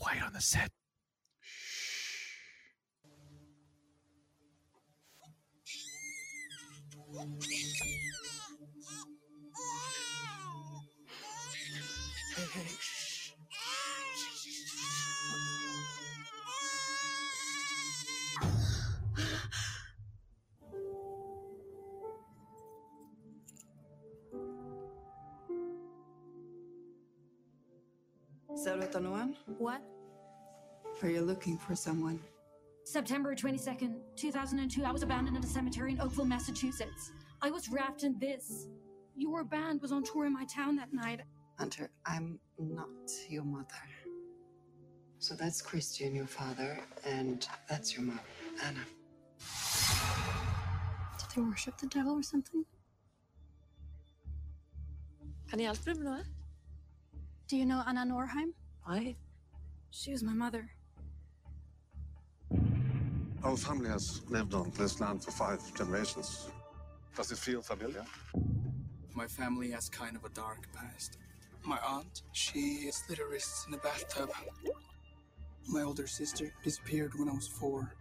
quiet on the set. Hey, hey, shh. Serotonin? What? Are you looking for someone? September 22nd, 2002, I was abandoned at a cemetery in Oakville, Massachusetts. I was wrapped in this. Your band was on tour in my town that night. Hunter, I'm not your mother. So that's Christian, your father, and that's your mom, Anna. Did they worship the devil or something? Kan jeg hjælpe dig? Do you know Anna Norheim? Nej. She was my mother. Our family has lived on this land for five generations. Does it feel familiar? My family has kind of a dark past. My aunt, she slid her wrists in a bathtub. My older sister disappeared when I was four.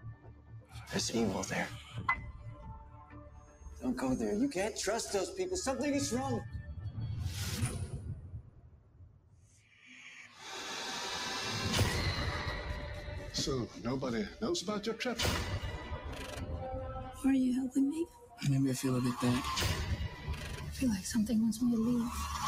There's evil there. Don't go there. You can't trust those people. Something is wrong. So nobody knows about your trip? Are you helping me? Maybe I feel a bit bad. I feel like something wants me to leave.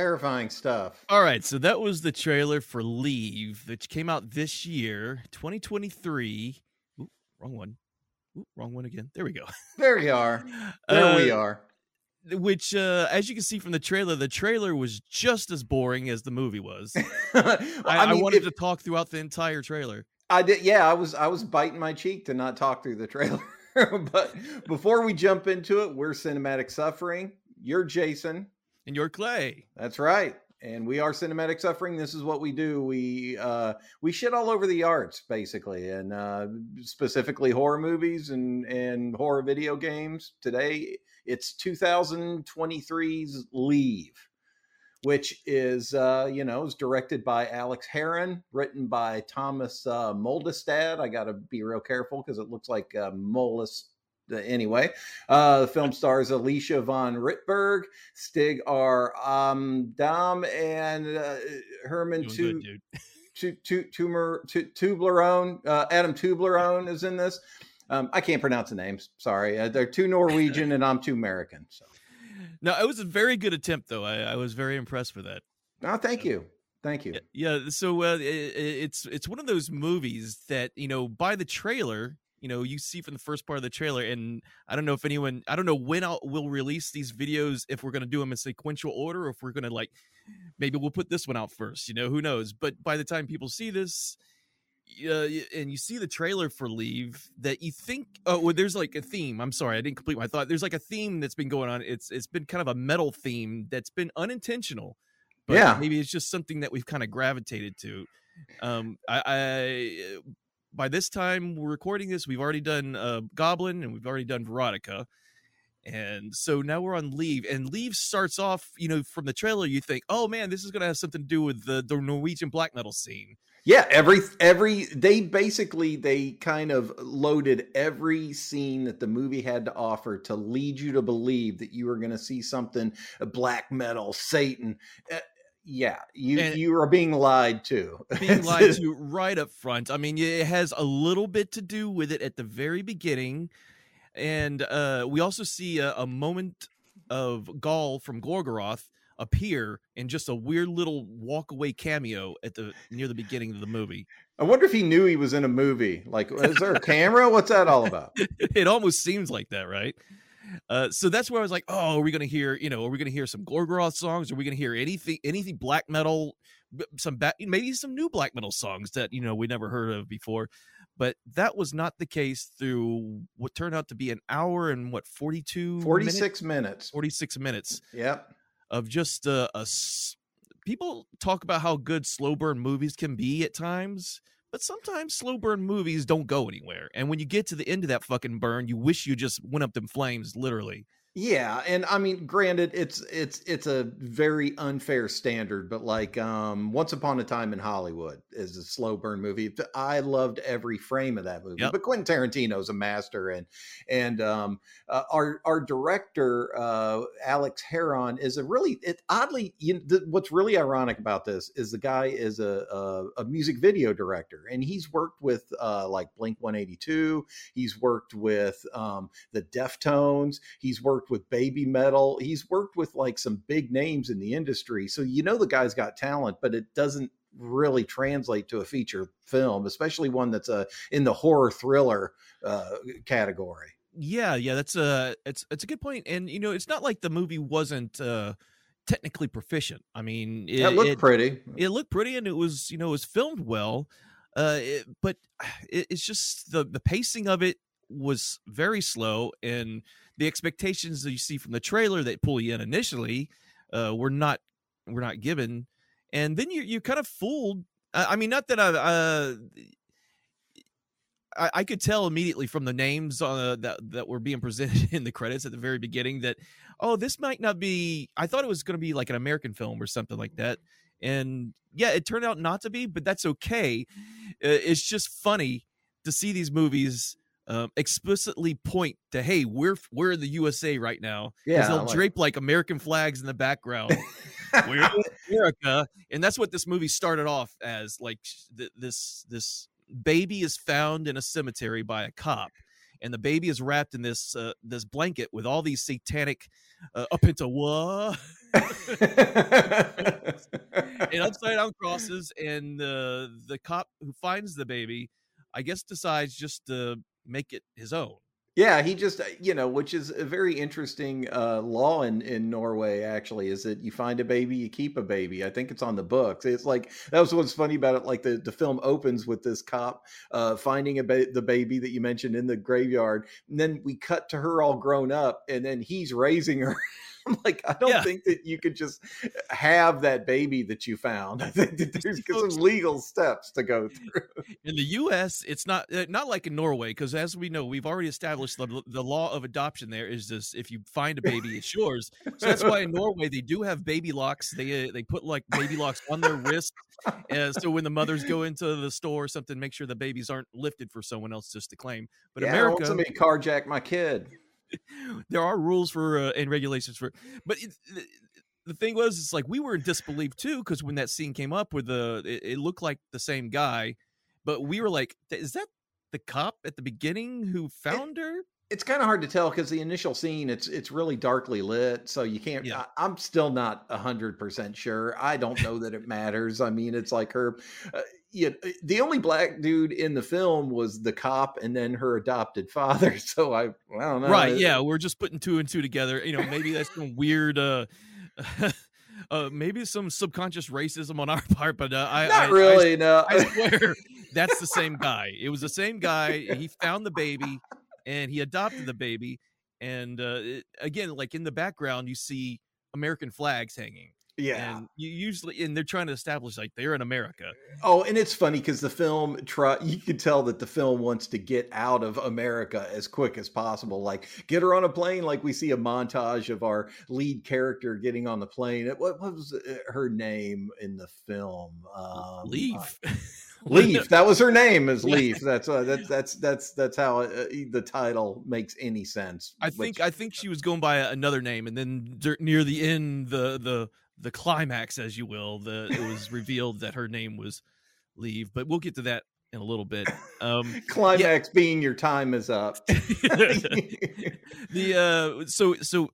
Terrifying stuff. All right, so that was the trailer for Leave, which came out this year, 2023. Ooh, wrong one. Ooh, wrong one again. There we go. There we are. There we Uh, are. Which, uh, as you can see from the trailer, the trailer was just as boring as the movie was. Well, I, I mean, wanted if- to talk throughout the entire trailer. I did. Yeah, I was. I was biting my cheek to not talk through the trailer. but before we jump into it, we're cinematic suffering. You're Jason, and you're Clay. That's right. And we are cinematic suffering. This is what we do. We uh, we shit all over the arts, basically, and uh, specifically horror movies and and horror video games. Today, it's 2023's Leave, which is uh, you know is directed by Alex Herron, written by Thomas uh, Moldestad. I got to be real careful because it looks like uh, Molest. Anyway, uh, the film stars Alicia von Rittberg, Stig R. Um, Dam, and uh, Herman Doing Tu- good. Tu- Tu- Tu- Tublerone. Uh, Adam Tublerone is in this. Um, I can't pronounce the names. Sorry, uh, they're too Norwegian and I'm too American. So, No, it was a very good attempt, though. I, I was very impressed with that. oh, thank you, thank you. Yeah, so uh, i- i it's it's one of those movies that you know by the trailer, you know, you see from the first part of the trailer, and I don't know if anyone, I don't know when I'll we'll release these videos if we're gonna do them in sequential order, or if we're gonna like maybe we'll put this one out first. You know, who knows? But by the time people see this. Uh, and you see the trailer for Leave that you think oh well, there's like a theme. I'm sorry, I didn't complete my thought. There's like a theme that's been going on. It's it's been kind of a metal theme that's been unintentional, but Yeah. maybe it's just something that we've kind of gravitated to. Um, I, I by this time we're recording this, we've already done uh, Goblin and we've already done Veronica, and so now we're on Leave. And Leave starts off, you know, from the trailer, you think, oh man, this is going to have something to do with the, the Norwegian black metal scene. Yeah, every every they basically they kind of loaded every scene that the movie had to offer to lead you to believe that you were going to see something uh, black metal, Satan. Yeah, you And- you are being lied to. being lied to right up front. I mean, it has a little bit to do with it at the very beginning, and uh, we also see a, a moment of Gaahl from Gorgoroth appear in just a weird little walk away cameo at the near the beginning of the movie. I wonder if he knew he was in a movie. Like, is there a camera? What's that all about? it almost seems like that, right? Uh, so that's where I was like, oh, are we gonna hear, you know, are we gonna hear some Gorgoroth songs? Are we gonna hear anything, anything black metal, some ba- maybe some new black metal songs that you know we never heard of before? But that was not the case through what turned out to be an hour and what 42 46 minutes. 46 minutes Yep. of just uh, a s- people talk about how good slow burn movies can be at times But sometimes slow burn movies don't go anywhere. And when you get to the end of that fucking burn, you wish you just went up them flames, literally. Yeah, and I mean, granted, it's it's it's a very unfair standard, but like um, Once Upon a Time in Hollywood is a slow burn movie. I loved every frame of that movie. Yep. But Quentin Tarantino's a master, and and um, uh, our our director uh, Alex Herron is a really it, oddly. You, the, what's really ironic about this is the guy is a a, a music video director, and he's worked with uh, like Blink One Eighty Two. He's worked with um, the Deftones. He's worked with Baby Metal. He's worked with like some big names in the industry. So you know the guy's got talent, but it doesn't really translate to a feature film, especially one that's uh, in the horror thriller uh, category. Yeah, yeah, that's a it's it's a good point. And you know, it's not like the movie wasn't uh technically proficient. I mean, it, looked it- pretty. it looked pretty and it was you know it was filmed well uh it, but it, it's just the the pacing of it was very slow and the expectations that you see from the trailer that pull you in initially uh were not were not given. And then you you kind of fooled i, I mean not that i uh I, I could tell immediately from the names uh, that that were being presented in the credits at the very beginning that oh this might not be I thought it was going to be like an American film or something like that. And yeah it turned out not to be but that's okay. Uh, it's just funny to see these movies um, explicitly point to hey we're we're in the USA right now Yeah, they'll like- drape like American flags in the background we're in America, and that's what this movie started off as. Like th- this, this baby is found in a cemetery by a cop, and the baby is wrapped in this uh, this blanket with all these satanic uh, up into what and upside down crosses, and the the cop who finds the baby, I guess, decides just to make it his own. Yeah, he just, uh, you know, which is a very interesting uh, law in, in Norway, actually, is that you find a baby, you keep a baby. I think it's on the books. It's like, that was what's funny about it. Like the, the film opens with this cop uh, finding a ba- the baby that you mentioned in the graveyard. And then we cut to her all grown up, and then he's raising her. I'm like, I don't Yeah. think that you could just have that baby that you found. I think that there's some legal steps to go through. In the U.S., it's not uh, not like in Norway because, as we know, we've already established the the law of adoption. There is this: if you find a baby, it's yours. So that's why in Norway they do have baby locks. They uh, they put like baby locks on their wrist, uh, so when the mothers go into the store or something, make sure the babies aren't lifted for someone else just to claim. But yeah, I don't want America, somebody carjack my kid. there are rules for uh, and regulations for but it, the, the thing was it's like we were in disbelief too because when that scene came up with the it, it looked like the same guy but we were like is that the cop at the beginning who found her it's kind of hard to tell because the initial scene it's it's really darkly lit so you can't Yeah. I, i'm still not 100% sure i don't know that it matters i mean it's like her uh, yeah, the only black dude in the film was the cop and then her adopted father so i, I don't know right yeah we're just putting two and two together you know maybe that's some weird uh uh maybe some subconscious racism on our part but uh i not I- I- really no I swear that's the same guy. It was the same guy. He found the baby and he adopted the baby. And uh, it- again, like in the background, you see American flags hanging. yeah And you usually, and they're trying to establish like they're in America. Oh, and it's funny because the film try you can tell that the film wants to get out of America as quick as possible. Like get her on a plane, like we see a montage of our lead character getting on the plane. What, what was uh, her name in the film? Um, Leave. uh, Leaf. That was her name. Is Yeah. Leaf. That's uh, that's that's that's that's how uh, the title makes any sense. I think which- I think she was going by another name, and then near the end, the the the climax, as you will, the it was revealed that her name was Leave. But we'll get to that in a little bit. Um, climax being your time is up. the uh so so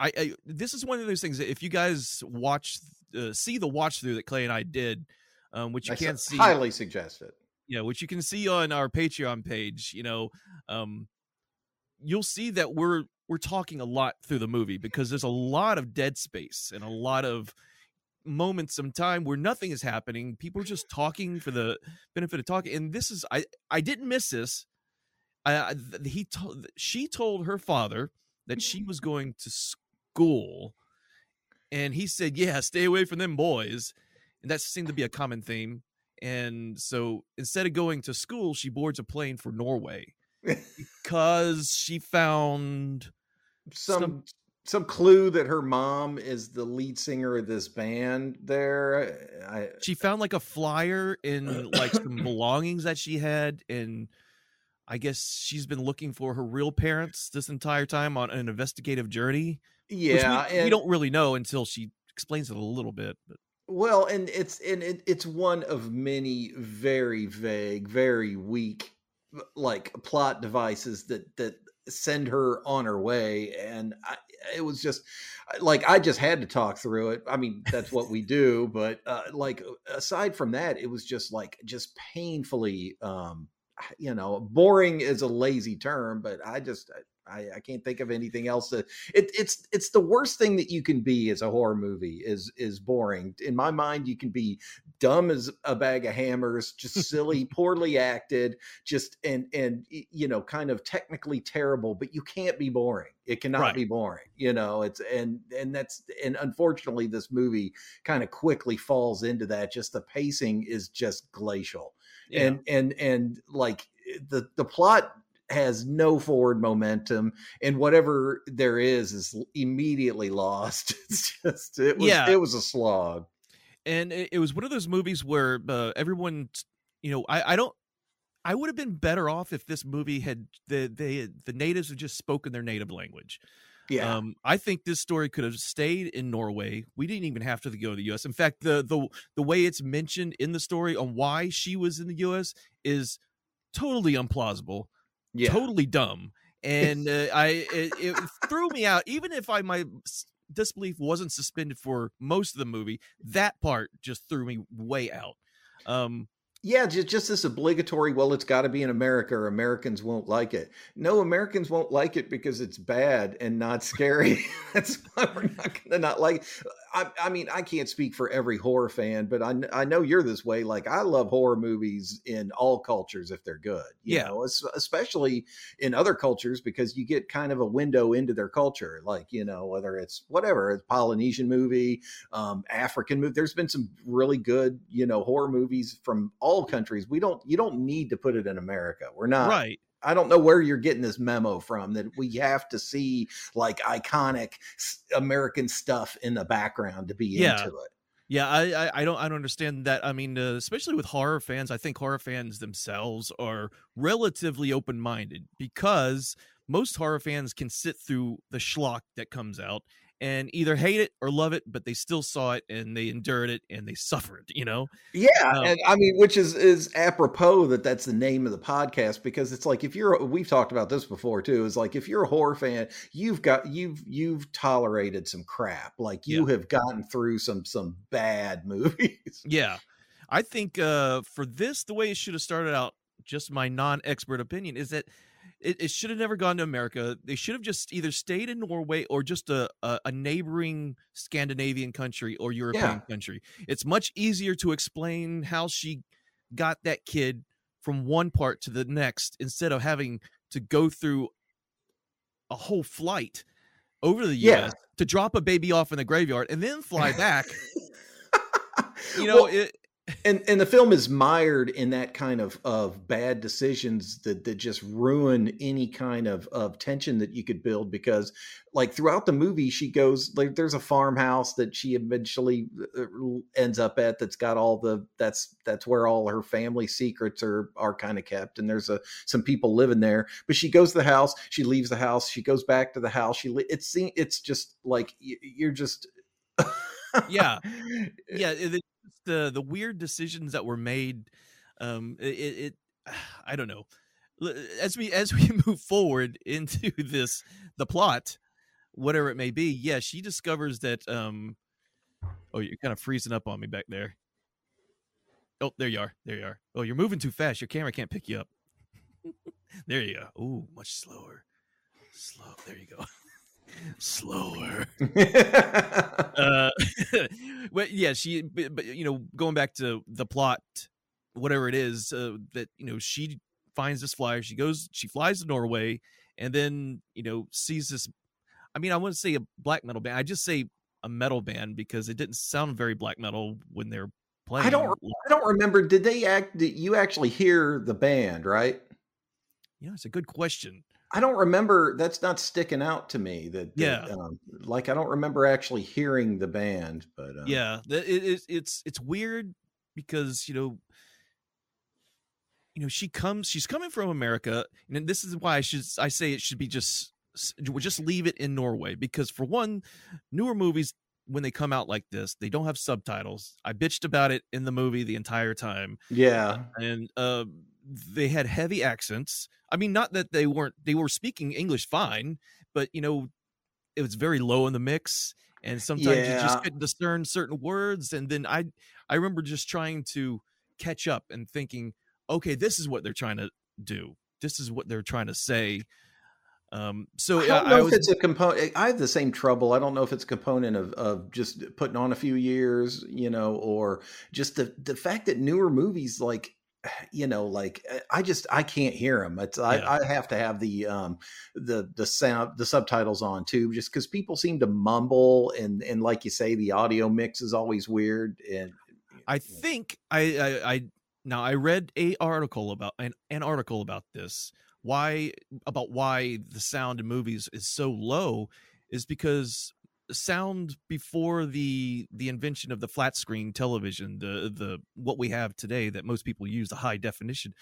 I, I this is one of those things that if you guys watch uh, see the watch through that clay and i did um which you I can su- see highly suggest it. yeah which you can see on our patreon page you know um you'll see that we're we're talking a lot through the movie because there's a lot of dead space and a lot of moments in time where nothing is happening people are just talking for the benefit of talking and this is i i didn't miss this I, I he told she told her father that she was going to school and he said yeah stay away from them boys and that seemed to be a common theme and so instead of going to school, she boards a plane for Norway because she found some, Some- some clue that her mom is the lead singer of this band there. I, she found like a flyer in like some belongings that she had and i guess she's been looking for her real parents this entire time on an investigative journey yeah, we, we don't really know until she explains it a little bit but Well, and it's and it, it's one of many very vague, very weak, like plot devices that that send her on her way. And I, it was just like I just had to talk through it. I mean, that's what we do, but uh, like aside from that, it was just like just painfully, um, you know, boring is a lazy term, but I just. I, I can't think of anything else that it, it's it's the worst thing that you can be as a horror movie is is boring in my mind you can be dumb as a bag of hammers just silly poorly acted just and and you know kind of technically terrible but you can't be boring it cannot Right. be boring you know it's and and that's and unfortunately this movie kind of quickly falls into that just the pacing is just glacial yeah. and and and like eh, the the plot has no forward momentum and whatever there is is immediately lost it's just it was Yeah. it was a slog and it, it was one of those movies where uh, everyone you know i i don't i would have been better off if this movie had the they the natives had just spoken their native language yeah Um, I think this story could have stayed in Norway. We didn't even have to go to the U.S. In fact, the the the way it's mentioned in the story on why she was in the U.S. is totally implausible, yeah totally dumb, and uh, I it, it threw me out. Even if I my disbelief wasn't suspended for most of the movie, that part just threw me way out. Um, yeah just, just this obligatory well it's got to be in america or americans won't like it no americans won't like it because it's bad and not scary that's why we're not gonna not like I, I mean i can't speak for every horror fan but I, I know you're this way like i love horror movies in all cultures if they're good you Yeah. know especially in other cultures because you get kind of a window into their culture like you know whether it's whatever it's polynesian movie um, African movie. There's been some really good, you know, horror movies from all countries. We don't, you don't need to put it in America. We're not. right. I don't know where you're getting this memo from that we have to see like iconic American stuff in the background to be Yeah. into it. Yeah, I, I I don't I don't understand that. I mean, uh, especially with horror fans, I think horror fans themselves are relatively open minded because most horror fans can sit through the schlock that comes out and either hate it or love it, but they still saw it and they endured it and they suffered. You know? Yeah, Um, and I mean, which is is apropos that that's the name of the podcast because it's like if you're we've talked about this before too. Is like if you're a horror fan, you've got you've you've tolerated some crap. Like you have gotten through some some bad movies. Yeah, I think uh, for this, the way it should have started out, just my non-expert opinion, is that it, it should have never gone to America. They should have just either stayed in Norway or just a, a, a neighboring Scandinavian country or European country. It's much easier to explain how she got that kid from one part to the next instead of having to go through a whole flight over the Yeah. US to drop a baby off in the graveyard and then fly back. you know, Well, it, and and the film is mired in that kind of of bad decisions that that just ruin any kind of of tension that you could build because like throughout the movie she goes like there's a farmhouse that she eventually uh, ends up at that's got all the that's that's where all her family secrets are are kind of kept and there's a some people living there. But she goes to the house she leaves the house she goes back to the house she it's it's just like you're just yeah. Yeah the the weird decisions that were made um it, it it- i don't know. As we as we move forward into this the plot whatever it may be yeah she discovers that um oh you're kind of freezing up on me back there. Oh there you are there you are. Oh you're moving too fast your camera can't pick you up. There you go. Oh much slower. Slow there you go slower uh but yeah she but, but you know going back to the plot whatever it is uh, that you know she finds this flyer she goes she flies to norway and then you know sees this i mean i wouldn't say a black metal band i just say a metal band because it didn't sound very black metal when they're playing. I don't. I don't remember. Did they act? Did you actually hear the band? Right. Yeah, it's a good question. I don't remember. That's not sticking out to me. That, that, Yeah. um, like I don't remember actually hearing the band. But um, yeah it, it, it's it's weird because you know you know she comes she's coming from america and this is why i should i say it should be just just leave it in norway because for one newer movies when they come out like this they don't have subtitles i bitched about it in the movie the entire time yeah, and uh they had heavy accents i mean not that they weren't they were speaking english fine but you know it was very low in the mix and sometimes you just couldn't discern certain words and then i i remember just trying to catch up and thinking okay this is what they're trying to do this is what they're trying to say um so I I, don't I know was if it's a component. I have the same trouble. I don't know if it's a component of, of just putting on a few years, you know, or just the the fact that newer movies like you know like eh, i just i can't hear them it's Yeah. I, I have to have the um the the sound the subtitles on too just because people seem to mumble and and like you say the audio mix is always weird and I think I, I I now I read a article about an, an article about this. Why about why the sound in movies is so low is because sound before the the invention of the flat screen television, the the what we have today that most people use the high definition,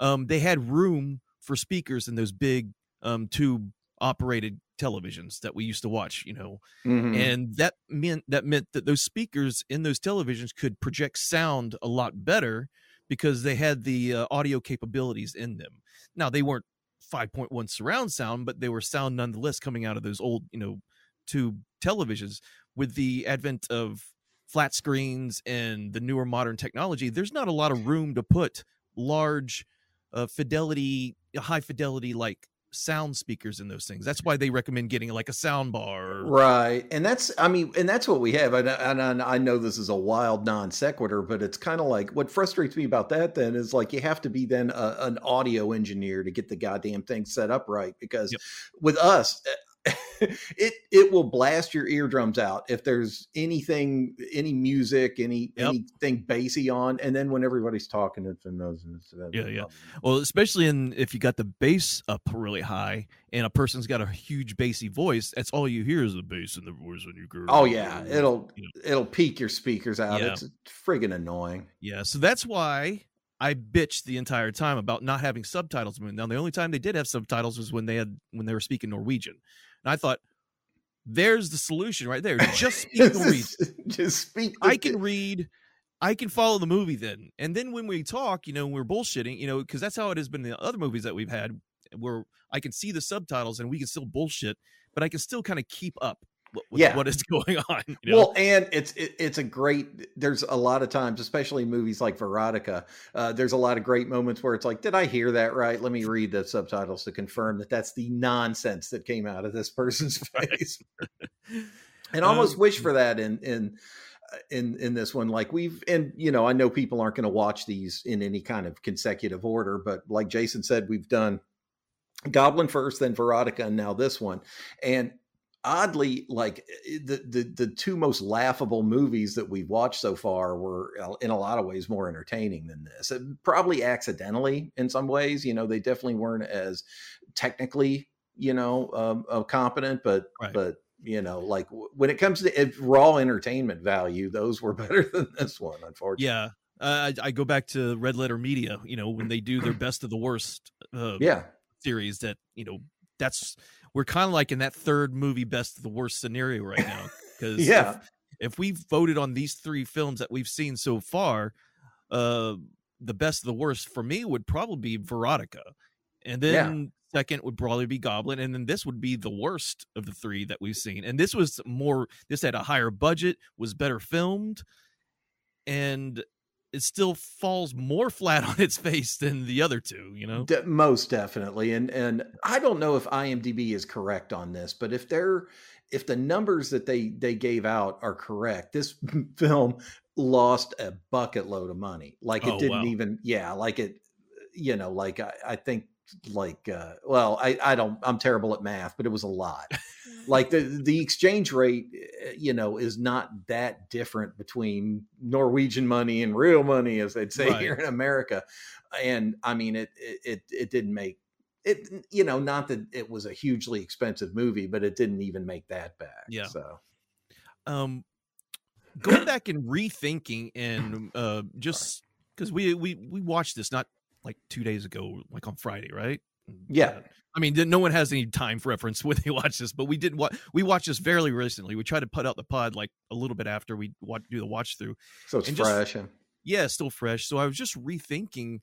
um, they had room for speakers in those big um, tube operated televisions that we used to watch. You know, Mhm. and that meant that meant that those speakers in those televisions could project sound a lot better because they had the uh, audio capabilities in them. Now they weren't 5.1 surround sound, but they were sound nonetheless coming out of those old, you know, tube televisions. With the advent of flat screens and the newer modern technology, there's not a lot of room to put large uh, fidelity, high fidelity like sound speakers in those things. That's why they recommend getting like a sound bar. Right. And that's, I mean, and that's what we have. And, and, and I know this is a wild non sequitur, but it's kind of like what frustrates me about that then is like you have to be then a, an audio engineer to get the goddamn thing set up right. Because Yep. with us, it it will blast your eardrums out if there's anything, any music, any Yep. anything bassy on, and then when everybody's talking, it's in those. Yeah, yeah. Well, especially in if you got the bass up really high and a person's got a huge bassy voice, that's all you hear is the bass and the voice when you go. Oh yeah, it'll you know. it'll peak your speakers out. Yeah. It's friggin' annoying. Yeah, so that's why I bitched the entire time about not having subtitles. Now the only time they did have subtitles was when they had when they were speaking Norwegian, and I thought, there's the solution right there. Just speak Norwegian. Just speak. I the- can read. I can follow the movie then, and then when we talk, you know, we're bullshitting, you know, because that's how it has been in the other movies that we've had, where I can see the subtitles and we can still bullshit, but I can still kind of keep up what, Yeah. what is going on. You know? Well, and it's it, it's a great. There's a lot of times, especially in movies like Veronica. Uh, there's a lot of great moments where it's like, did I hear that right? Let me read the subtitles to confirm that that's the nonsense that came out of this person's face. and almost Um, wish for that in in uh, in in this one like we've and you know i know people aren't going to watch these in any kind of consecutive order but like jason said we've done goblin first then veronica and now this one and oddly like the the the two most laughable movies that we've watched so far were uh, in a lot of ways more entertaining than this probably accidentally in some ways you know they definitely weren't as technically you know um, uh, competent but Right. but you know like when it comes to raw entertainment value those were better than this one unfortunately Yeah. Uh, I, I go back to Red Letter Media, you know, when they do their best of the worst uh, yeah series that, you know, that's, we're kind of like in that third movie best of the worst scenario right now. Because Yeah. if, if we voted on these three films that we've seen so far, uh, the best of the worst for me would probably be Veronica. And Yeah. then second would probably be Goblin. And then this would be the worst of the three that we've seen. And this was more, this had a higher budget, was better filmed, and it still falls more flat on its face than the other two, you know? De- most definitely and and i don't know if imdb is correct on this but if they're if the numbers that they they gave out are correct this film lost a bucket load of money like it Oh, didn't wow. even yeah like it you know like i, I think like uh well i i don't i'm terrible at math but it was a lot like the the exchange rate eh, you know is not that different between norwegian money and real money as they'd say Right. here in america and i mean it it it, it didn't make it you know not that it was a hugely expensive movie but it didn't even make that back Yeah. so um going back and rethinking and uh just because we we we watched this not like two days ago like on friday right? Yeah. I mean no one has any time reference when they watch this but we did what we watched this fairly recently. We tried to put out the pod like a little bit after we watch, do the watch through. So it's And just- fresh and yeah still fresh. So i was just rethinking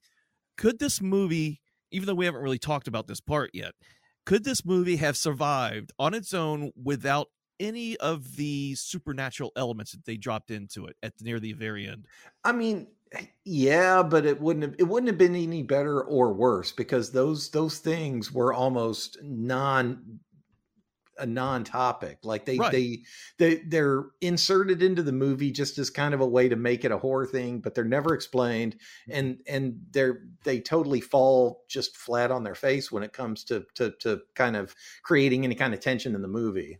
could this movie even though we haven't really talked about this part yet could this movie have survived on its own without any of the supernatural elements that they dropped into it at near the very end? I mean, yeah, but it wouldn't have it wouldn't have been any better or worse because those those things were almost non a non-topic. Like they Right. they they they're inserted into the movie just as kind of a way to make it a horror thing, but they're never explained and and they're they totally fall just flat on their face when it comes to to to kind of creating any kind of tension in the movie.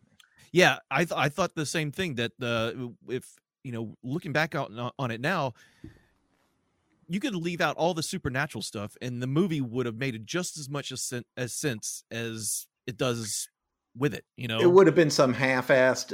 Yeah, I th- I thought the same thing that uh, if you know looking back out on- on it now, you could leave out all the supernatural stuff, and the movie would have made it just as much as, sen- as sense as it does with it. You know, it would have been some half-assed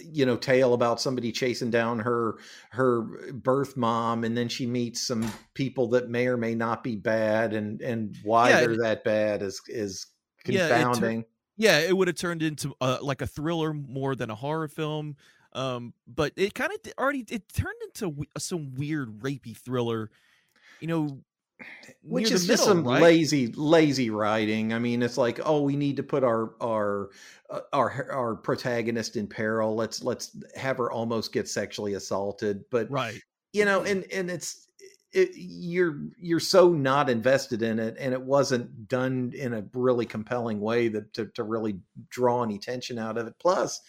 you know tale about somebody chasing down her her birth mom and then she meets some people that may or may not be bad and and why Yeah, they're it- that bad is is Yeah, it tur- confounding yeah, it would have turned into uh, like a thriller more than a horror film. Um, but it kind of already it turned into we- some weird rapey thriller. You know, which is the just some right? lazy lazy writing i mean it's like oh we need to put our our uh, our our protagonist in peril let's let's have her almost get sexually assaulted but right. you know and and it's it, you're you're so not invested in it and it wasn't done in a really compelling way that to, to really draw any tension out of it plus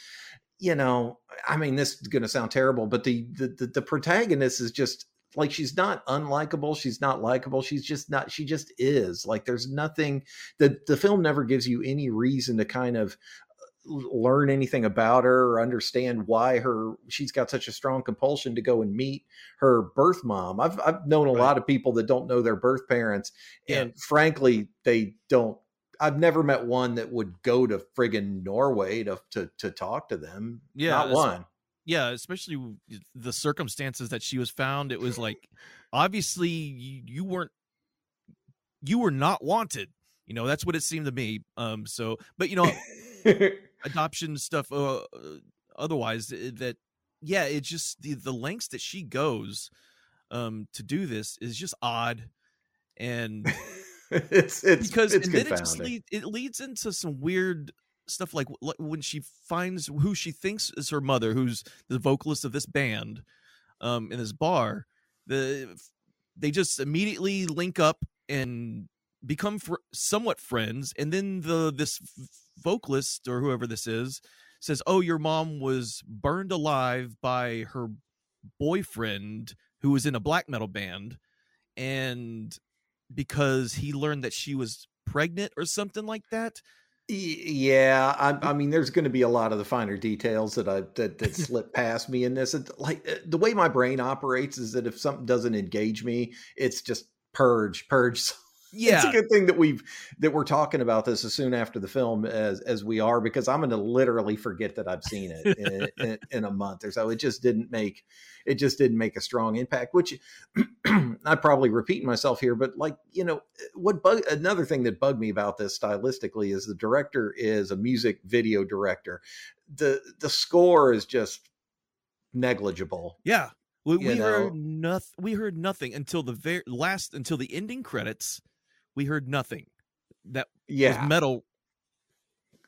you know i mean this is going to sound terrible but the, the the the protagonist is just like she's not unlikable she's not likable she's just not she just is like there's nothing the the film never gives you any reason to kind of uh, learn anything about her or understand why her she's got such a strong compulsion to go and meet her birth mom. I've I've known a Right. lot of people that don't know their birth parents Yeah. and frankly they don't I've never met one that would go to friggin' Norway to to to talk to them. Yeah, Not one. yeah especially the circumstances that she was found it was like obviously you, you weren't you were not wanted you know that's what it seemed to me um so but you know adoption stuff uh, uh, otherwise uh, that yeah it's just the the lengths that she goes um to do this is just odd and it's it's because it's and then it just confounding. lead, it leads into some weird stuff like when she finds who she thinks is her mother who's the vocalist of this band um in this bar the they just immediately link up and become fr- somewhat friends and then the this vocalist or whoever this is says oh your mom was burned alive by her boyfriend who was in a black metal band and because he learned that she was pregnant or something like that Yeah, I, I mean, there's going to be a lot of the finer details that I that, that slip past me in this. Like uh, the way my brain operates is that if something doesn't engage me, it's just purge, purge. it's a good thing that we've that we're talking about this as soon after the film as as we are because I'm going to literally forget that I've seen it in, in, in a month or so. It just didn't make it just didn't make a strong impact. Which I probably repeat myself here, but like you know, what bug another thing that bugged me about this stylistically is the director is a music video director. the The score is just negligible. yeah we, we heard nothing we heard nothing until the very last until the ending credits we heard nothing that Yeah, was metal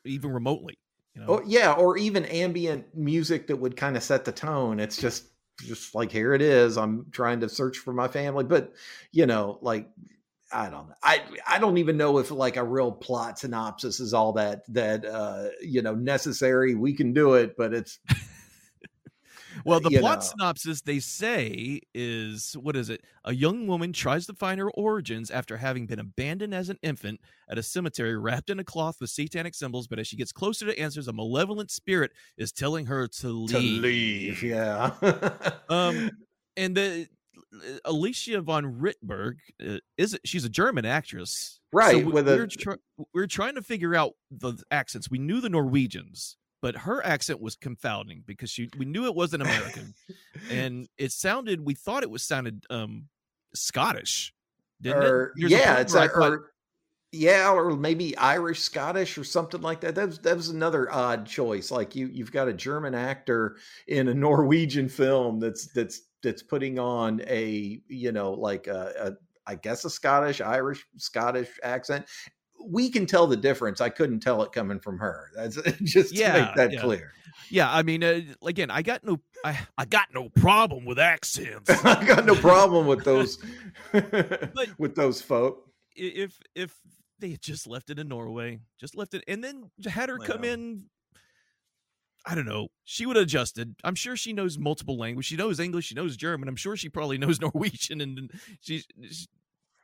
even remotely you know Oh yeah, or even ambient music that would kind of set the tone. It's just just like here it is. I'm trying to search for my family, but you know, like I don't know. I I don't even know if like a real plot synopsis is all that that uh you know necessary. We can do it, but it's Well, the plot know. synopsis they say is what is it? A young woman tries to find her origins after having been abandoned as an infant at a cemetery wrapped in a cloth with satanic symbols, but as she gets closer to answers, a malevolent spirit is telling her to leave. to leave. Yeah. Um, and the Alicia von Rittberg uh, is she's a German actress, Right, we- with a- we're, try- we're trying to figure out the accents. We knew the Norwegians, but her accent was confounding because she we knew it wasn't American, and it sounded. We thought it was sounded um Scottish, didn't or, it? Er, There's yeah, it's uh, like, thought- or, yeah, or maybe Irish, Scottish, or something like that. That was that was another odd choice. Like you, you've got a German actor in a Norwegian film that's that's that's putting on a you know like a, a I guess a Scottish, Irish, Scottish accent. We can tell the difference. I couldn't tell it coming from her. That's just to Yeah, make that yeah. clear. yeah. I mean, uh, again, I got no, I, I got no problem with accents. I got no problem with those with those folk. if if they had just left it in Norway, just left it, and then had her come in. I don't know. She would have adjusted. I'm sure she knows multiple languages. She knows English. She knows German. I'm sure she probably knows Norwegian. And she's-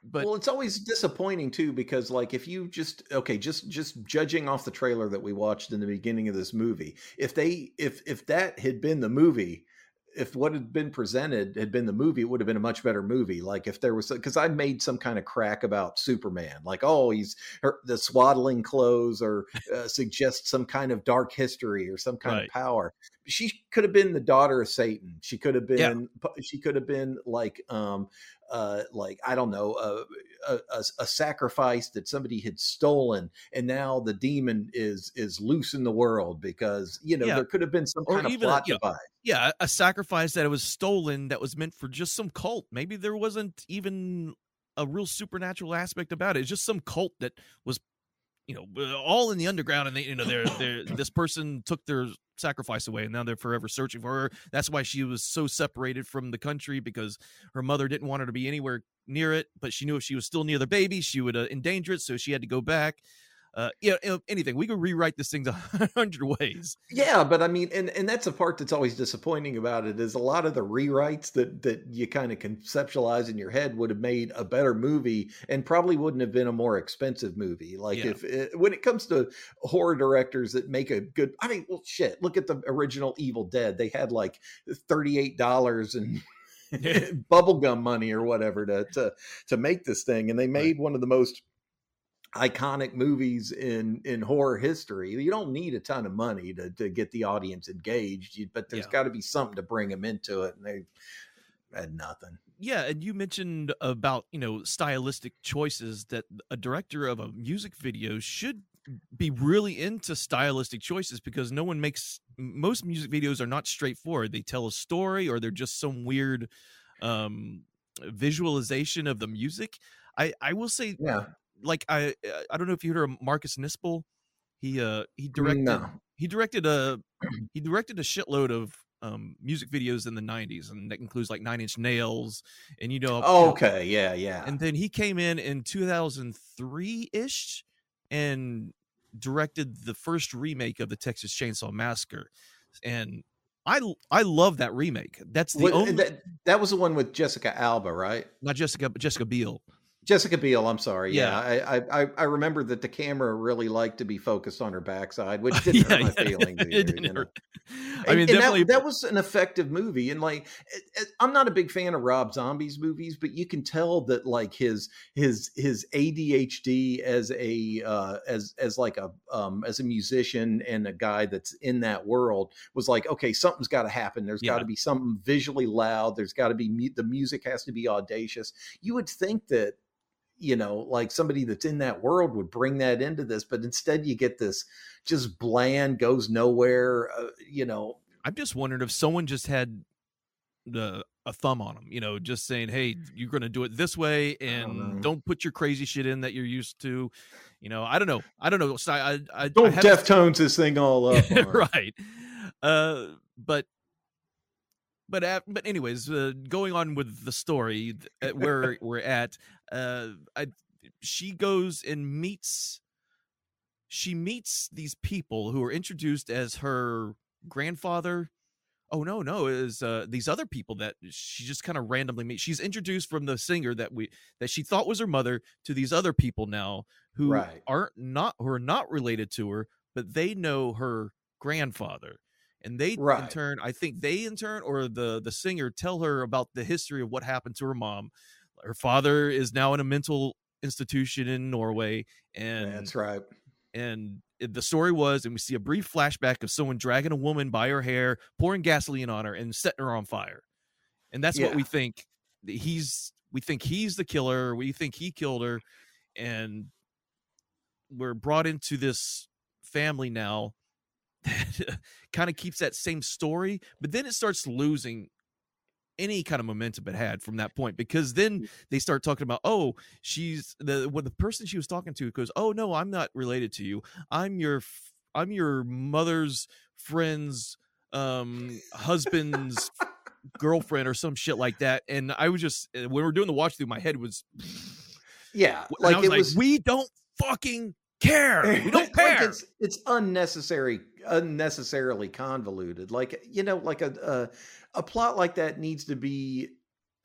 but well, it's always disappointing too because like if you just okay, just just judging off the trailer that we watched in the beginning of this movie, if they if if that had been the movie, if what had been presented had been the movie, it would have been a much better movie. Like if there was because I made some kind of crack about Superman, like oh he's her, the swaddling clothes or uh, suggest some kind of dark history or some kind Right. of power. She could have been the daughter of Satan. She could have Yeah. been. She could have been like um uh, like I don't know, uh, a, a, a sacrifice that somebody had stolen, and now the demon is is loose in the world because you know Yeah. there could have been some Or kind of a- plot know, device. yeah, a sacrifice that it was stolen that was meant for just some cult. Maybe there wasn't even a real supernatural aspect about it. It's just some cult that was, you know, uh, all in the underground, and they, you know, they're, they're this person took their sacrifice away, and now they're forever searching for her. That's why she was so separated from the country because her mother didn't want her to be anywhere near it, but she knew if she was still near the baby, she would uh, endanger it, so she had to go back. Uh, you know, anything we could rewrite this thing a hundred ways. Yeah, but I mean, and and that's the part that's always disappointing about it is a lot of the rewrites that that you kind of conceptualize in your head would have made a better movie and probably wouldn't have been a more expensive movie. Like Yeah. if it, when it comes to horror directors that make a good, I mean, well, shit, look at the original Evil Dead. They had like thirty eight dollars and. bubblegum money or whatever to, to to make this thing and they made one of the most iconic movies in in horror history. You don't need a ton of money to to get the audience engaged, but there's Yeah. got to be something to bring them into it, and they had nothing. Yeah, and you mentioned about you know stylistic choices that a director of a music video should be really into stylistic choices because no one makes most music videos are not straightforward. They tell a story or they're just some weird um visualization of the music. I I will say Yeah, like I I don't know if you heard of Marcus Nispel. He uh he directed No. he directed a he directed a shitload of um music videos in the 90s and that includes like Nine Inch Nails and you know Oh, okay, yeah, yeah. and then he came in in 2003-ish and directed the first remake of the Texas Chainsaw Massacre and I I love that remake. That's the What- only that, that was the one with Jessica Alba, right? not Jessica but Jessica Biel. Jessica Biel. I'm sorry. Yeah, Yeah. I, I I remember that the camera really liked to be focused on her backside, which didn't hurt my feelings. it either, didn't you know? hurt. I And- mean, definitely. that, that was an effective movie and like it- it- i'm not a big fan of rob zombie's movies but you can tell that like his his his adhd as a uh as as like a um as a musician and a guy that's in that world was like okay something's got to happen There's got to be something visually loud there's got to be mu- the music has to be audacious you would think that you know like somebody that's in that world would bring that into this but instead you get this just bland goes nowhere uh, you know I'm just wondering if someone just had the a thumb on them, you know, just saying, "Hey, you're going to do it this way, and know. don't put your crazy shit in that you're used to." You know, I don't know. I don't know. So I, I, I don't haven't- Deftones this thing all up. right. Uh, but but uh, but anyways, uh, going on with the story at where we're at, uh, I she goes and meets. She meets these people who are introduced as her grandfather. oh no no is uh, these other people that she just kind of randomly meets she's introduced from the singer that we that she thought was her mother to these other people now who Right. aren't not who are not related to her but they know her grandfather and they in turn i think they in turn or the the singer tell her about the history of what happened to her mom her father is now in a mental institution in norway and That's right. and the story was and we see a brief flashback of someone dragging a woman by her hair pouring gasoline on her and setting her on fire and that's what we think he's we think he's the killer we think he killed her and we're brought into this family now that kind of keeps that same story but then it starts losing any kind of momentum it had from that point because then they start talking about oh she's the when the person she was talking to goes oh no i'm not related to you i'm your i'm your mother's friend's um husband's girlfriend or some shit like that and i was just uh, when we were doing the watch through my head was Yeah, like it like, was. we don't fucking care we don't like care it's it's unnecessary, unnecessarily convoluted. Like you know, like a, a a plot like that needs to be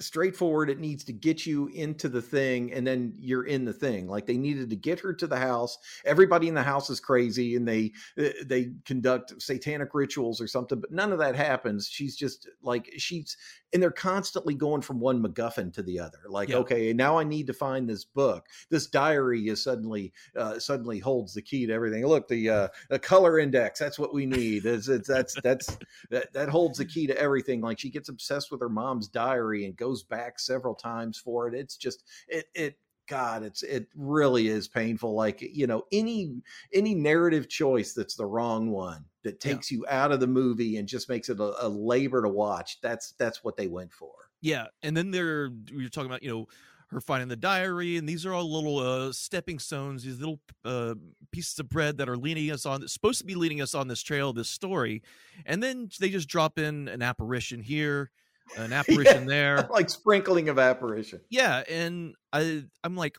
straightforward. It needs to get you into the thing, and then you're in the thing. Like they needed to get her to the house. Everybody in the house is crazy, and they uh, they conduct satanic rituals or something. But none of that happens. She's just like she's, and they're constantly going from one MacGuffin to the other. Like, Yeah. okay, now I need to find this book. This diary is suddenly uh, suddenly holds the key to everything. Look, the uh, the color index. That's what we need. It's, it's, that's that's that that holds the key to everything. Like she gets obsessed with her mom's diary and goes back several times for it. It's just it it. God, it's it really is painful. Like you know, any any narrative choice that's the wrong one that Yeah. takes you out of the movie and just makes it a, a labor to watch. That's that's what they went for. Yeah, and then they're you're talking about you know her finding the diary, and these are all little uh, stepping stones, these little uh, pieces of bread that are leading us on, supposed to be leading us on this trail, this story, and then they just drop in an apparition here, an apparition there. like sprinkling of apparition. Yeah, and I I'm like,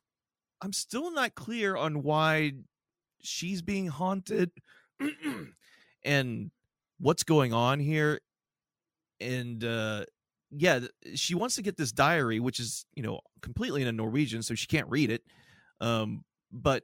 I'm still not clear on why she's being haunted, and what's going on here, and uh yeah, she wants to get this diary, which is you know completely in a Norwegian, so she can't read it. Um, but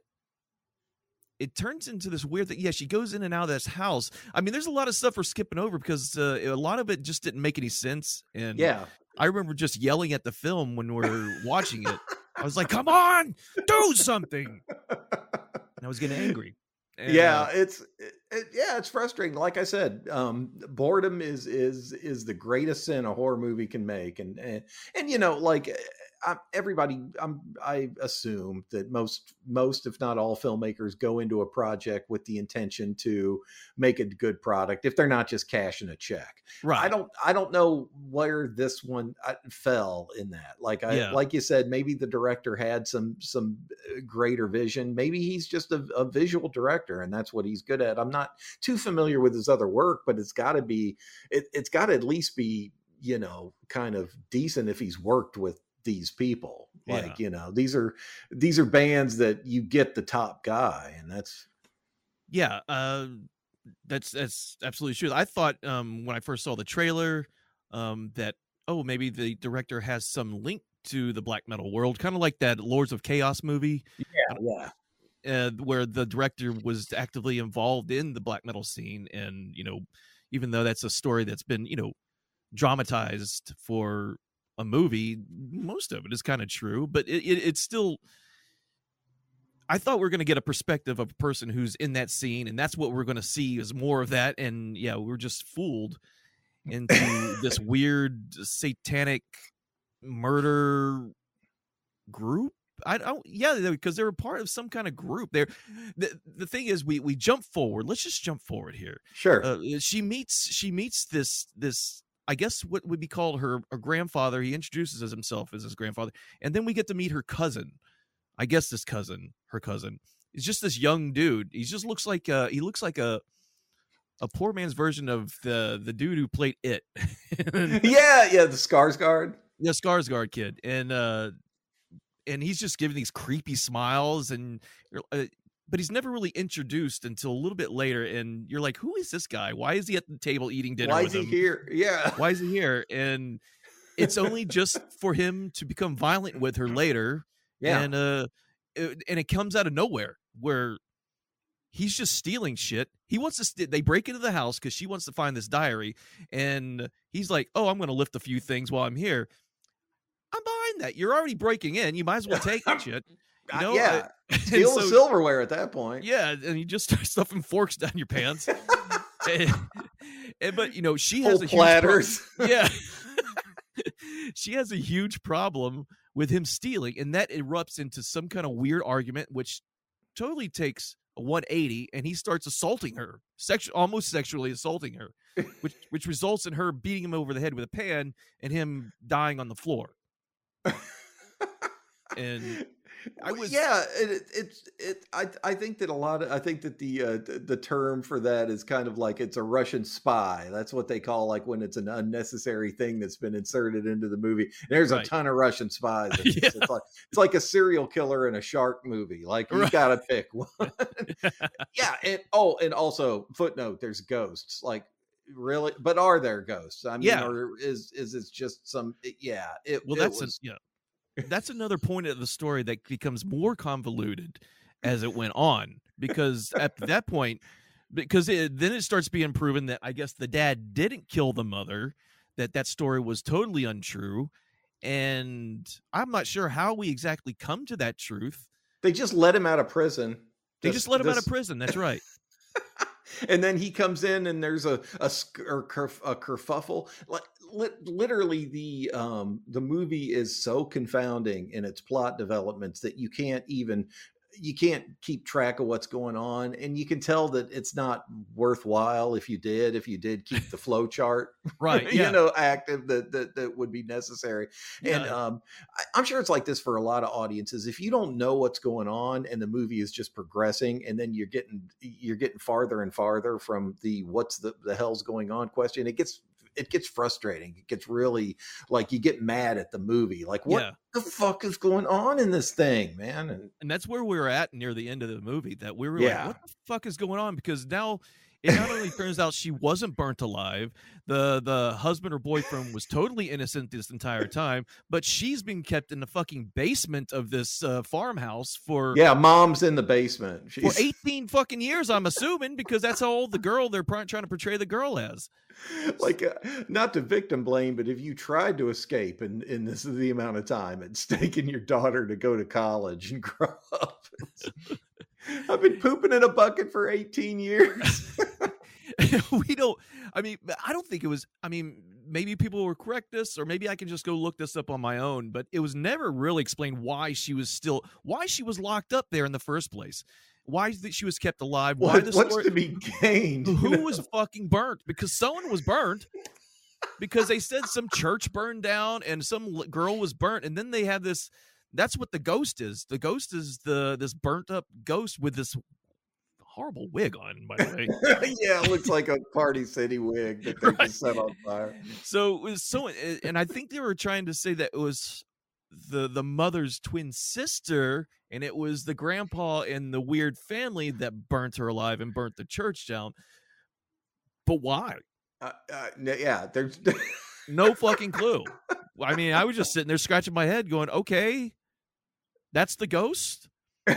it turns into this weird thing. Yeah, she goes in and out of this house. I mean, there's a lot of stuff we're skipping over because uh, a lot of it just didn't make any sense. And Yeah, I remember just yelling at the film when we are watching it. I was like, "Come on, do something!" And I was getting angry. And, yeah, uh, it's it, it- yeah, it's frustrating. Like I said, um, boredom is is is the greatest sin a horror movie can make, and and, and you know, like I, everybody, I'm I assume that most most if not all filmmakers go into a project with the intention to make a good product if they're not just cashing a check. right. I don't I don't know where this one uh, fell in that. Like I Yeah. like you said, maybe the director had some some uh, greater vision. Maybe he's just a, a visual director, and that's what he's good at. I'm not too familiar with his other work, but it's got to be it, it's got to at least be you know kind of decent if he's worked with these people. Like you know these are these are bands that you get the top guy, and that's yeah uh that's that's absolutely true i thought um when i first saw the trailer um that oh maybe the director has some link to the black metal world kind of like that lords of chaos movie yeah uh, where the director was actively involved in the black metal scene and you know even though that's a story that's been you know dramatized for a movie most of it is kind of true but it, it, it's still i thought we are going to get a perspective of a person who's in that scene and that's what we're going to see is more of that and yeah we're just fooled into this weird satanic murder group I don't. Yeah, because they were part of some kind of group. There, the the thing is, we we jump forward. Let's just jump forward here. sure. Uh, she meets she meets this this I guess what would be called her, her grandfather. He introduces as himself as his grandfather, and then we get to meet her cousin. I guess this cousin, her cousin, is just this young dude. He just looks like uh he looks like a a poor man's version of the the dude who played it. yeah, yeah, the Skarsgård. the Skarsgård kid, and uh, and he's just giving these creepy smiles, and uh, but he's never really introduced until a little bit later, and you're like, who is this guy? Why is he at the table eating dinner? Why is he him? here? Yeah. Why is he here? And it's only just for him to become violent with her later, Yeah. and uh, it, and it comes out of nowhere where he's just stealing shit. He wants to. St- they break into the house because she wants to find this diary, and he's like, "Oh, I'm going to lift a few things while I'm here." I'm behind that. You're already breaking in. You might as well take the shit. Know? yeah. and Steal the so- silverware at that point. Yeah, and you just start stuffing forks down your pants. and, and- eh, eh, but you know, she has Whole a huge platters. yeah. she has a huge problem with him stealing, and that erupts into some kind of weird argument, which totally takes a 180, and he starts assaulting her, sexu- almost sexually assaulting her, which which results in her beating him over the head with a pan and him dying on the floor. and I was yeah, it, it, it's it. I I think that a lot of I think that the uh, the, term for that is kind of like it's a Russian spy. That's what they call like when it's an unnecessary thing that's been inserted into the movie. There's Right. a ton of Russian spies. Yeah. It's like it's like a serial killer in a shark movie. Like you Right. got to pick one. yeah, and oh, and also footnote: there's ghosts. Like really, but are there ghosts? I mean, Yeah. or is is it just some? Yeah, it. Well, it that's was, an, yeah. That's another point of the story that becomes more convoluted as it went on because at that point, because it, then it starts being proven that I guess the dad didn't kill the mother, that that story was totally untrue, and I'm not sure how we exactly come to that truth. they just let him out of prison. They This- just let him out of prison. That's right. and then he comes in and there's a a, or kerf, a kerfuffle like literally the um the movie is so confounding in its plot developments that you can't even you can't keep track of what's going on and you can tell that it's not worthwhile if you did if you did keep the flow chart Right. Yeah. you know active that, that that would be necessary and Yeah. um I, i'm sure it's like this for a lot of audiences if you don't know what's going on and the movie is just progressing and then you're getting you're getting farther and farther from the what's the, the hell's going on question it gets it gets frustrating it gets really like you get mad at the movie like what Yeah. the fuck is going on in this thing man and and that's where we were at near the end of the movie that we were Yeah. like what the fuck is going on because now it not only turns out she wasn't burnt alive the the husband or boyfriend was totally innocent this entire time but she's been kept in the fucking basement of this uh, farmhouse for yeah mom's in the basement. for 18 fucking years i'm assuming because that's how old the girl they're pr- trying to portray the girl as. Like uh, not to victim blame but if you tried to escape and and this is the amount of time it's taken your daughter to go to college and grow up i've been pooping in a bucket for 18 years. We don't i mean i don't think it was i mean maybe people will correct us or maybe i can just go look this up on my own but it was never really explained why she was still why she was locked up there in the first place. Why that she was kept alive? Why what, the what's story, to be gained? Who know? was fucking burnt? Because someone was burnt. Because they said some church burned down and some girl was burnt and then they have this that's what the ghost is. The ghost is the this burnt up ghost with this horrible wig on by the way. Yeah it looks like a party city wig that they Right. just set on fire. So it was so and i think they were trying to say that it was the the mother's twin sister and it was the grandpa and the weird family that burnt her alive and burnt the church down. But why? Uh, uh, yeah there's no fucking clue. I mean i was just sitting there scratching my head going okay that's the ghost?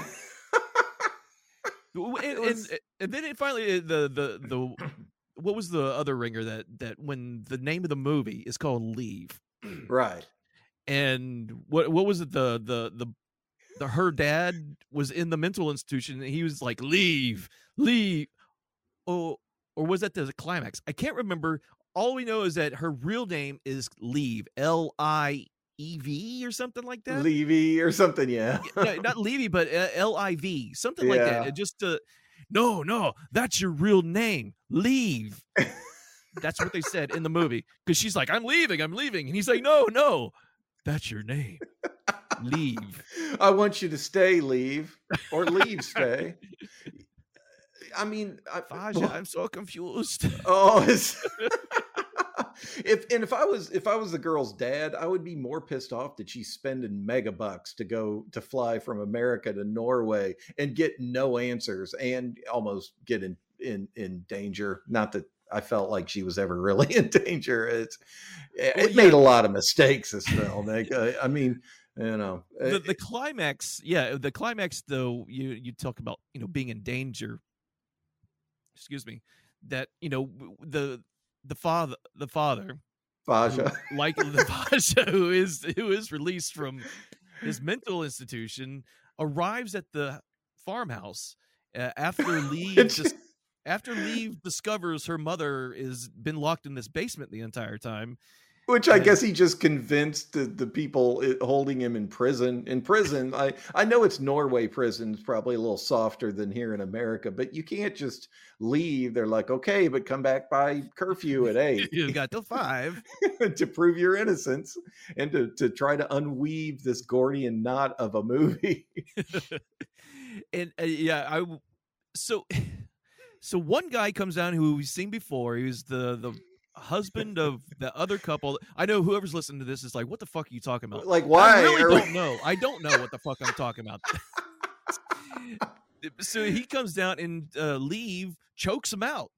And, and, and then it finally uh, the the the what was the other ringer that that when the name of the movie is called leave? Right. And what what was it the the the the her dad was in the mental institution and he was like leave leave oh or was that the climax? I can't remember. All we know is that her real name is leave l-i-e-v or something like that? Levy or something yeah. No, not levy but uh, l-i-v something like that just to no no that's your real name leave. That's what they said in the movie because she's like i'm leaving i'm leaving and he's like no no that's your name leave. I want you to stay, leave, or leave, stay. I mean, I, Faja, i'm so confused. Oh, it's, if and if I was if I was the girl's dad, I would be more pissed off that she's spending mega bucks to go to fly from America to Norway and get no answers and almost get in in, in danger. Not that I felt like she was ever really in danger. It's it Well, made yeah. a lot of mistakes. This film. Like, uh, I mean, you know, the, the climax yeah the climax though you you talk about you know being in danger excuse me that you know the the father the father who- like the Pasha who is who is released from his mental institution arrives at the farmhouse uh, after Lee just after Lee discovers her mother is been locked in this basement the entire time Which I guess he just convinced the, the people holding him in prison. In prison, I, I know it's Norway prison prison's probably a little softer than here in America, but you can't just leave. They're like, okay, but come back by curfew at eight you got till five to prove your innocence and to, to try to unweave this Gordian knot of a movie. and uh, yeah, I so so one guy comes down who we've seen before. He was the the husband of the other couple. I know whoever's listening to this is like, "What the fuck are you talking about?" like, why? I really don't know. I don't know what the fuck I'm talking about. so he comes down and uh, leave chokes him out.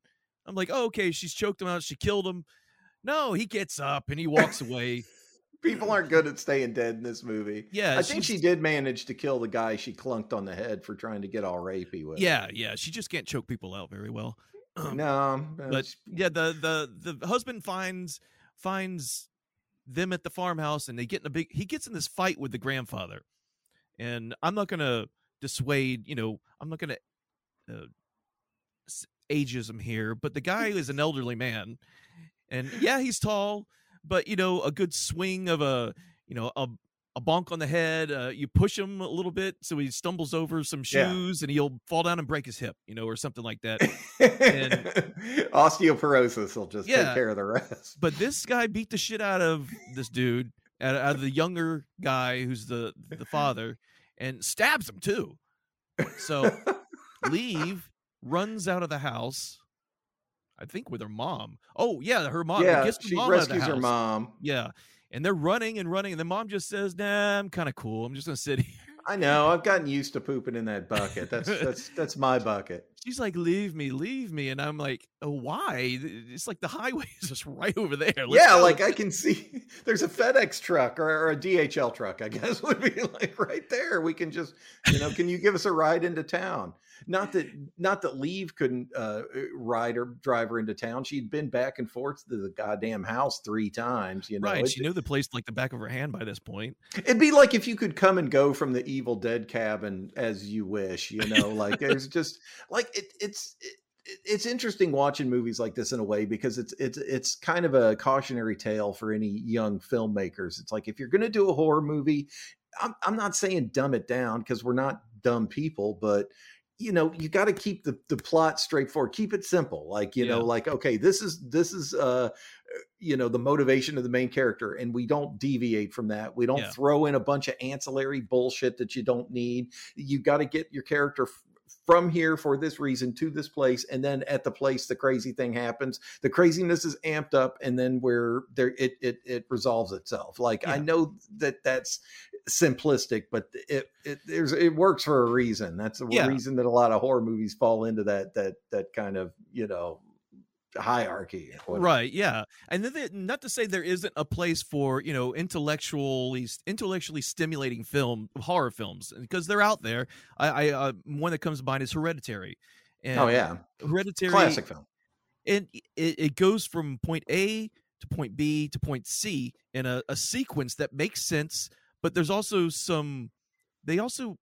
I'm like, oh, okay, she's choked him out. She killed him. No, he gets up and he walks away. People aren't good at staying dead in this movie. Yeah, I think she did manage to kill the guy she clunked on the head for trying to get all rapey with. Yeah, yeah, she just can't choke people out very well. No, but yeah, the the the husband finds finds them at the farmhouse, and they get in a big. He gets in this fight with the grandfather, and I'm not gonna dissuade. You know, I'm not gonna uh, ageism here, but the guy is an elderly man, and yeah, he's tall, but you know, a good swing of a you know a a bonk on the head. Uh, you push him a little bit so he stumbles over some Yeah. shoes, and he'll fall down and break his hip, you know, or something like that. And, osteoporosis will just Yeah. take care of the rest. but this guy beat the shit out of this dude out, out of the younger guy who's the the father and stabs him too so leave runs out of the house i think with her mom oh yeah her mom yeah, gets she mom out of the rescues her mom. yeah and they're running and running and the mom just says nah i'm kind of cool i'm just gonna sit here I know. I've gotten used to pooping in that bucket. That's that's that's my bucket. she's like leave me leave me and i'm like oh, why it's like the highway is just right over there Let's yeah, go." like I can see there's a FedEx truck or, or a DHL truck, I guess would be like right there. We can just, you know, can you give us a ride into town? Not that not that Leave couldn't uh, ride or drive her into town. She'd been back and forth to the goddamn house three times. You know, right It- she knew the place like the back of her hand by this point It'd be like if you could come and go from the Evil Dead cabin as you wish, you know, like there's just like it, it's it, it's interesting watching movies like this in a way because it's it's it's kind of a cautionary tale for any young filmmakers. It's like if you're going to do a horror movie, I'm I'm not saying dumb it down because we're not dumb people, but you know you got to keep the the plot straightforward keep it simple like you know like okay this is this is uh you know the motivation of the main character and we don't deviate from that. We don't Yeah. throw in a bunch of ancillary bullshit that you don't need. You got to get your character f- from here for this reason to this place and then at the place the crazy thing happens the craziness is amped up and then where there it it, it resolves itself. Like i know that that's simplistic but it, it there's it works for a reason. That's the Yeah. reason that a lot of horror movies fall into that that that kind of you know hierarchy right yeah and then the- not to say there isn't a place for you know intellectually intellectually stimulating film horror films because they're out there i i uh, one that comes to mind is hereditary and oh yeah. Hereditary classic film. and it, it goes from point a to point b to point c in a, a sequence that makes sense but there's also some they also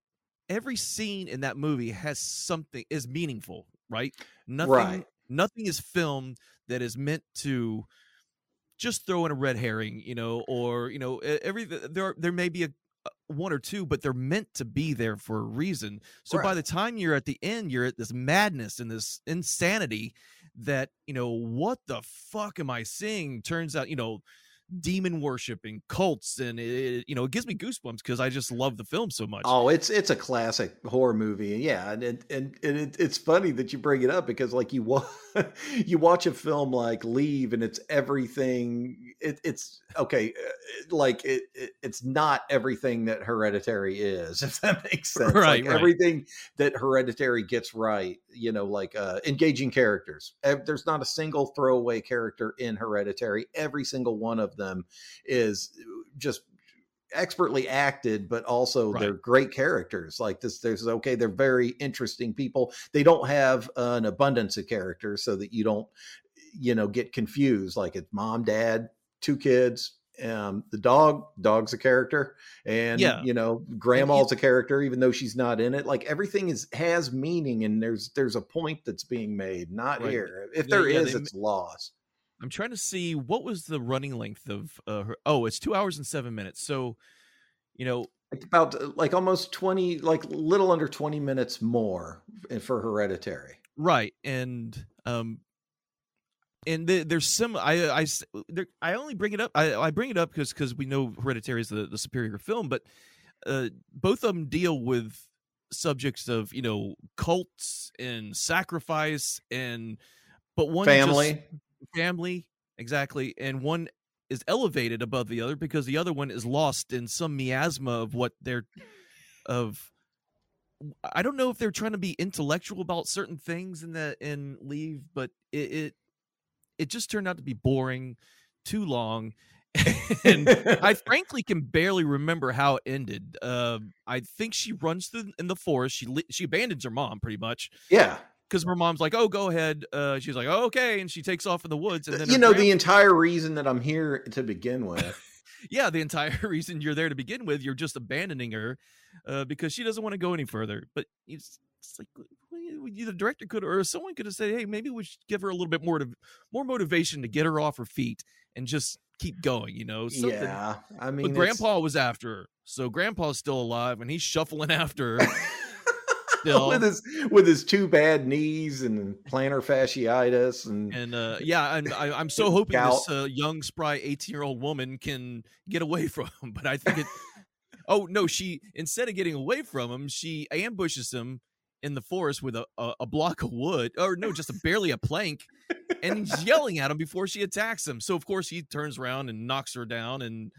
every scene in that movie has something is meaningful right? Nothing Right. nothing is filmed that is meant to just throw in a red herring you know or you know every there there may be a a- one or two but they're meant to be there for a reason. So by the time you're at the end you're at this madness and this insanity that you know what the fuck am i seeing? Turns out you know demon worshiping cults and it, you know it gives me goosebumps because i just love the film so much Oh, it's it's a classic horror movie, yeah, and and, and, and it, it's funny that you bring it up because like you wa- you watch a film like Leave, and it's everything. It, it's okay, uh, like it, it it's not everything that Hereditary is, if that makes sense. Right, like right. everything that Hereditary gets right, you know, like uh, engaging characters. There's not a single throwaway character in Hereditary. Every single one of them is just expertly acted but also Right. they're great characters like this there's okay they're very interesting people they don't have an abundance of characters so that you don't you know get confused like it's mom dad two kids um the dog dog's a character and Yeah. you know grandma's a character even though she's not in it like everything is has meaning and there's there's a point that's being made not Right. here if Yeah, there yeah, is it's lost I'm trying to see what was the running length of uh, her. Oh, it's two hours and seven minutes. So, you know, like about uh, like almost 20 like little under 20 minutes more for hereditary right, and um, and the, there's some. I there, I only bring it up. I, I bring it up because because we know Hereditary is the the superior film, but uh, both of them deal with subjects of you know cults and sacrifice and but one just- family exactly and one is elevated above the other because the other one is lost in some miasma of what they're of i don't know if they're trying to be intellectual about certain things in that in leave but it it, it just turned out to be boring too long and i frankly can barely remember how it ended uh, i think she runs through in the forest she she abandons her mom pretty much yeah because her mom's like, "Oh, go ahead." Uh, she's like, "Oh, okay," and she takes off in the woods. And then you know the entire reason that i'm here to begin with yeah, the entire reason you're there to begin with, you're just abandoning her uh, because she doesn't want to go any further. But it's, it's like the director could or someone could have said, "Hey, maybe we should give her a little bit more to, more motivation to get her off her feet and just keep going." You know, something. yeah i mean But Grandpa was after her, so Grandpa's still alive and he's shuffling after her. Still. with his with his two bad knees and plantar fasciitis and and uh yeah and I, i'm so hoping Gout. this uh, young spry 18 year old woman can get away from him but i think it oh no she instead of getting away from him she ambushes him in the forest with a, a, a block of wood or no just a, barely a plank and he's yelling at him before she attacks him so of course he turns around and knocks her down and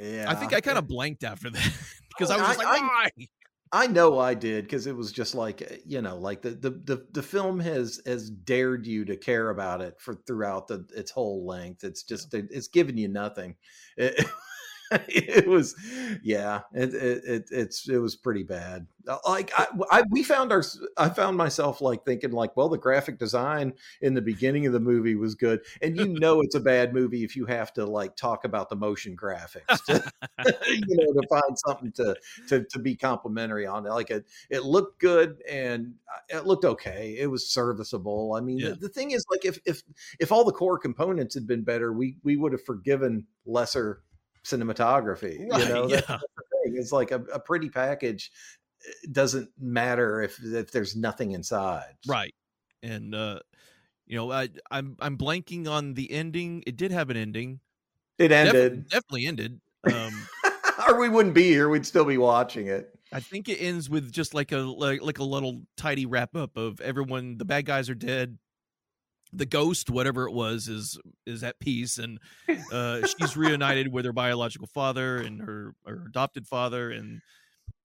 yeah i think i kind of blanked after that because i Oh, was just I- like I- why I know I did because it was just like uh, you know, like the, the the the film has has dared you to care about it for throughout the its whole length. It's just it's giving you nothing. It, it was, yeah, it, it it it's it was pretty bad. Uh, Like I, I we found our I found myself like thinking like, well, the graphic design in the beginning of the movie was good, and you know it's a bad movie if you have to like talk about the motion graphics, to, you know, to find something to to to be complimentary on it. Like it, it looked good and uh, it looked okay. It was serviceable. I mean, Yeah. the, the thing is, like, if if if all the core components had been better, we we would have forgiven lesser cinematography. Right, you know, That's yeah. the thing. It's like a, a pretty package it doesn't matter if if there's nothing inside. right and uh you know i i'm i'm blanking on the ending it did have an ending It ended, definitely ended um or we wouldn't be here. We'd still be watching it. I think it ends with just like a like, like a little tidy wrap up of everyone. The bad guys are dead. The ghost, whatever it was, is is at peace, and uh, she's reunited with her biological father and her her adopted father, and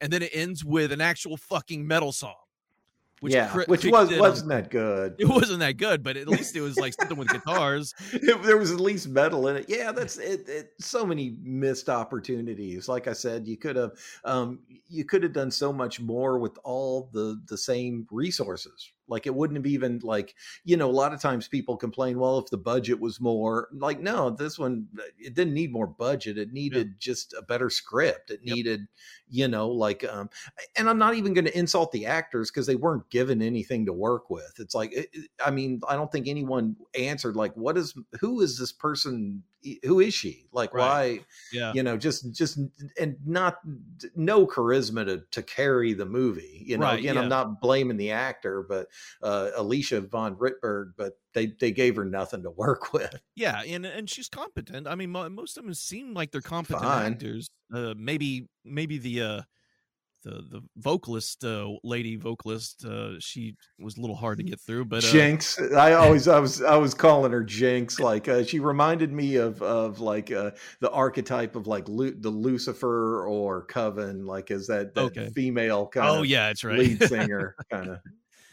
and then it ends with an actual fucking metal song, which yeah, cri- which was wasn't that good. It wasn't that good, but at least it was like something with guitars. if there was at least metal in it yeah that's it, it so many missed opportunities like i said you could have um you could have done so much more with all the the same resources like it wouldn't have even like you know a lot of times people complain well if the budget was more like no this one it didn't need more budget. It needed just a better script. It Yep. needed you know like um and i'm not even going to insult the actors because they weren't given anything to work with. It's like it- i mean i don't think anyone answered like what is who is this person who is she? Like, Right. why? Yeah. You know, just just and not no charisma to to carry the movie. You know, Right, again, yeah. I'm not blaming the actor, but uh, Alicia von Rittberg, but they they gave her nothing to work with. Yeah, and and she's competent. I mean, mo- most of them seem like they're competent Fine. actors. Uh, maybe maybe the uh, the the vocalist uh, lady vocalist uh, she was a little hard to get through, but uh, Jinx. I always I was I was calling her Jinx. Like uh, she reminded me of of like uh, the archetype of like Lu- the Lucifer or Coven, like is that, that Okay. female kind oh of yeah, that's right. lead singer kind of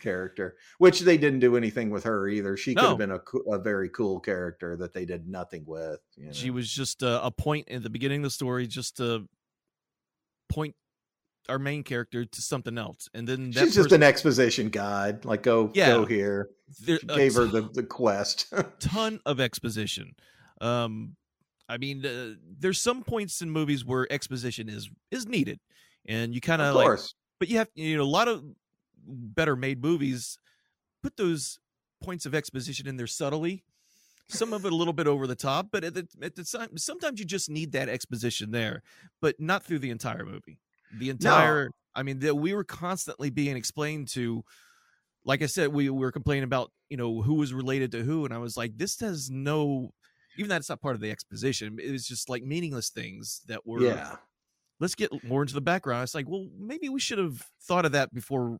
character. Which they didn't do anything with her either. She could No. have been a, a very cool character that they did nothing with. you she was just uh, a point in the beginning of the story, just to point our main character to something else, and then She's just an exposition guide. Like go Yeah. go here. there- gave her the, the quest. ton of exposition. Um, I mean, uh, there's some points in movies where exposition is is needed, and you kind of of like, course. but you have you know a lot of better made movies put those points of exposition in there subtly. Some of it a little bit over the top, but at the, at the time, sometimes you just need that exposition there, but not through the entire movie. The entire, I mean, that we were constantly being explained to. Like I said, we were complaining about you know who was related to who, and I was like, this has no, even that it's not part of the exposition. It was just like meaningless things that were Yeah. let's get more into the background. It's like, well, maybe we should have thought of that before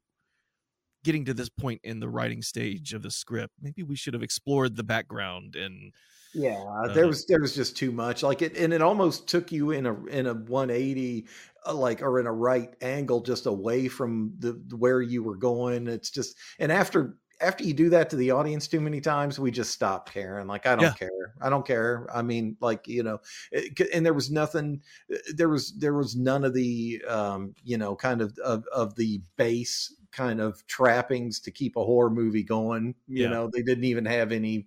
getting to this point in the writing stage of the script. Maybe we should have explored the background and Yeah, Uh, there was there was just too much. Like it, and it almost took you in a in a 180, uh, like or in a right angle, just away from the where you were going. It's just, and after after you do that to the audience too many times, we just stop caring. Like I don't Yeah. care. I don't care. I mean, like you know, it and there was nothing. uh, There was there was none of the um, you know, kind of of, of the base kind of trappings to keep a horror movie going. You Yeah. know, they didn't even have any.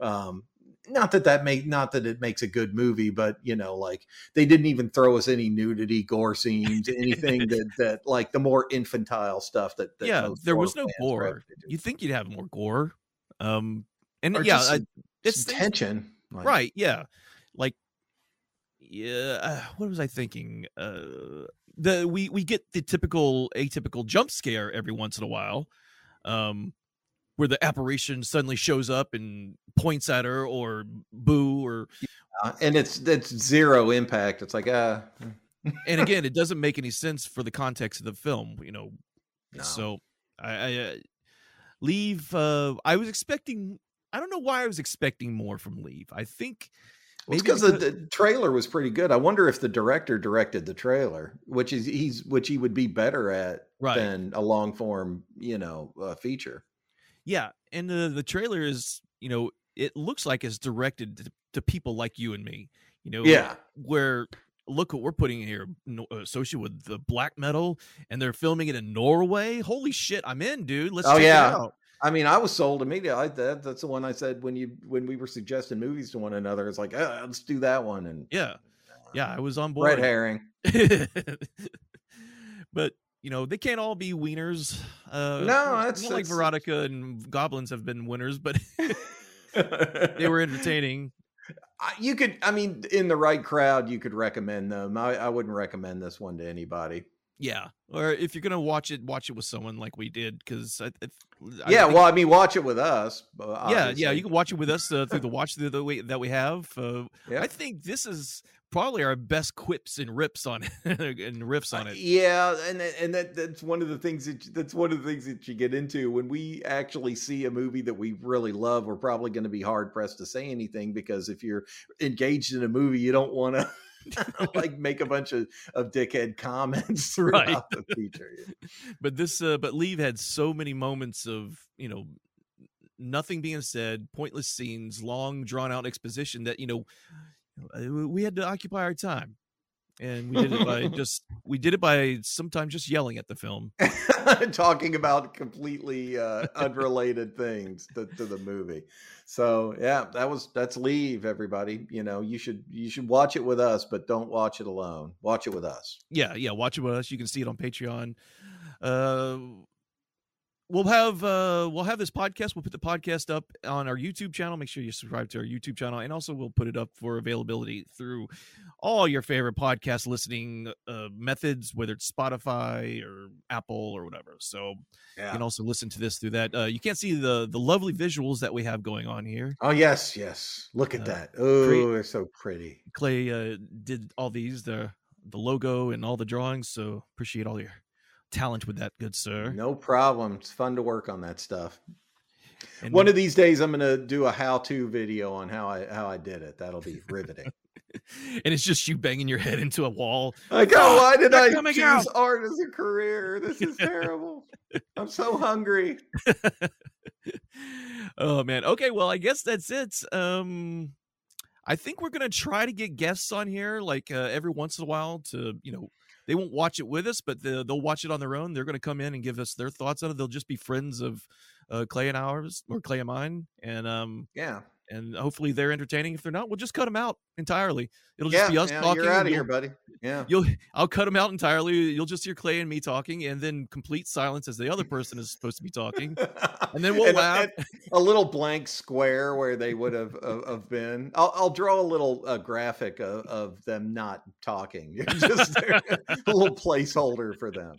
Um, not that that make not that it makes a good movie, but you know, like they didn't even throw us any nudity, gore scenes, anything that that like the more infantile stuff that, that yeah, there was no gore. You think you'd have more gore. Um and Or yeah, I, it's tension, like- right, yeah. Like yeah, uh, what was I thinking? Uh the we we get the typical atypical jump scare every once in a while. Um where the apparition suddenly shows up and points at her or boo or Uh, and it's it's zero impact. It's like uh and again, it doesn't make any sense for the context of the film, you know. No. So I, I uh, leave. Uh, I was expecting. I don't know why I was expecting more from Leave. I think Well, it's because the, the trailer was pretty good. I wonder if the director directed the trailer, which is he's which he would be better at Right. than a long form, you know, uh, feature. yeah, and the the trailer is you know it looks like it's directed to, to people like you and me. You know, Yeah. where look what we're putting here associated with the black metal and they're filming it in norway holy shit i'm in dude let's oh check it yeah. I mean, I was sold immediately. I, that, that's the one I said when you when we were suggesting movies to one another. It's like, uh, let's do that one. And yeah yeah i was on board red herring. but you know they can't all be wieners. Uh, No, not that's- like Veronica and goblins have been winners, but they were entertaining. You could i mean in the right crowd you could recommend them i, I wouldn't recommend this one to anybody Yeah, or if you're gonna watch it, watch it with someone like we did, because I, I, I yeah well i mean watch it with us uh, yeah, yeah, you can watch it with us uh, through the watch the, the way that we have. Uh, Yeah. I think this is probably our best quips and rips on it and riffs on Uh, it. yeah and and that that's one of the things that you- that's one of the things that you get into when we actually see a movie that we really love we're probably going to be hard pressed to say anything because if you're engaged in a movie you don't want to like make a bunch of, of dickhead comments throughout Right. the feature but this uh, but leave had so many moments of you know nothing being said pointless scenes long drawn out exposition that you know uh, we had to occupy our time and we did it by just we did it by sometimes just yelling at the film talking about completely uh, unrelated things to, to the movie. So yeah, that was that's leave everybody. You know, you should you should watch it with us, but don't watch it alone. Watch it with us. yeah yeah watch it with us you can see it on patreon uh we'll have uh we'll have this podcast we'll put the podcast up on our youtube channel make sure you subscribe to our youtube channel and also we'll put it up for availability through all your favorite podcast listening uh methods whether it's spotify or apple or whatever so you can also listen to this through that uh you can't see the the lovely visuals that we have going on here Oh yes, yes. Look at Uh, that. Oh, they're so pretty. clay uh did all these the the logo and all the drawings so appreciate all your talent with that good sir No problem. It's fun to work on that stuff. and One of these days, I'm gonna do a how-to video on how I how I did it. That'll be riveting. and it's just you banging your head into a wall Like, oh, why did I choose out. art as a career? This is terrible. I'm so hungry. oh man okay well i guess that's it um i think we're gonna try to get guests on here like uh, every once in a while to you know they won't watch it with us but the, they'll watch it on their own they're gonna come in and give us their thoughts on it they'll just be friends of uh, clay and ours or clay and mine and um Yeah. And hopefully they're entertaining if they're not we'll just cut them out entirely it'll just Yeah. be us yeah, talking you're out of here, buddy. Yeah. You'll I'll cut them out entirely. You'll just hear Clay and me talking, and then complete silence as the other person is supposed to be talking. And then we'll And- laugh. and a little blank square where they would have have been. I'll, I'll draw a little uh, graphic of, of them not talking. Just a little placeholder for them.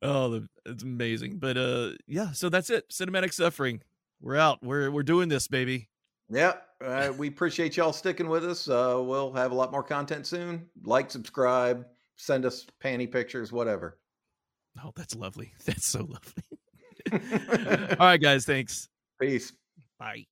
Oh, the, it's amazing. But uh, yeah. So that's it. Cinematic suffering. We're out. We're we're doing this, baby. Yeah, uh, we appreciate y'all sticking with us. Uh, we'll have a lot more content soon. Like, subscribe, send us panty pictures, whatever. Oh, that's lovely. That's so lovely. All right, guys. Thanks. Peace. Bye.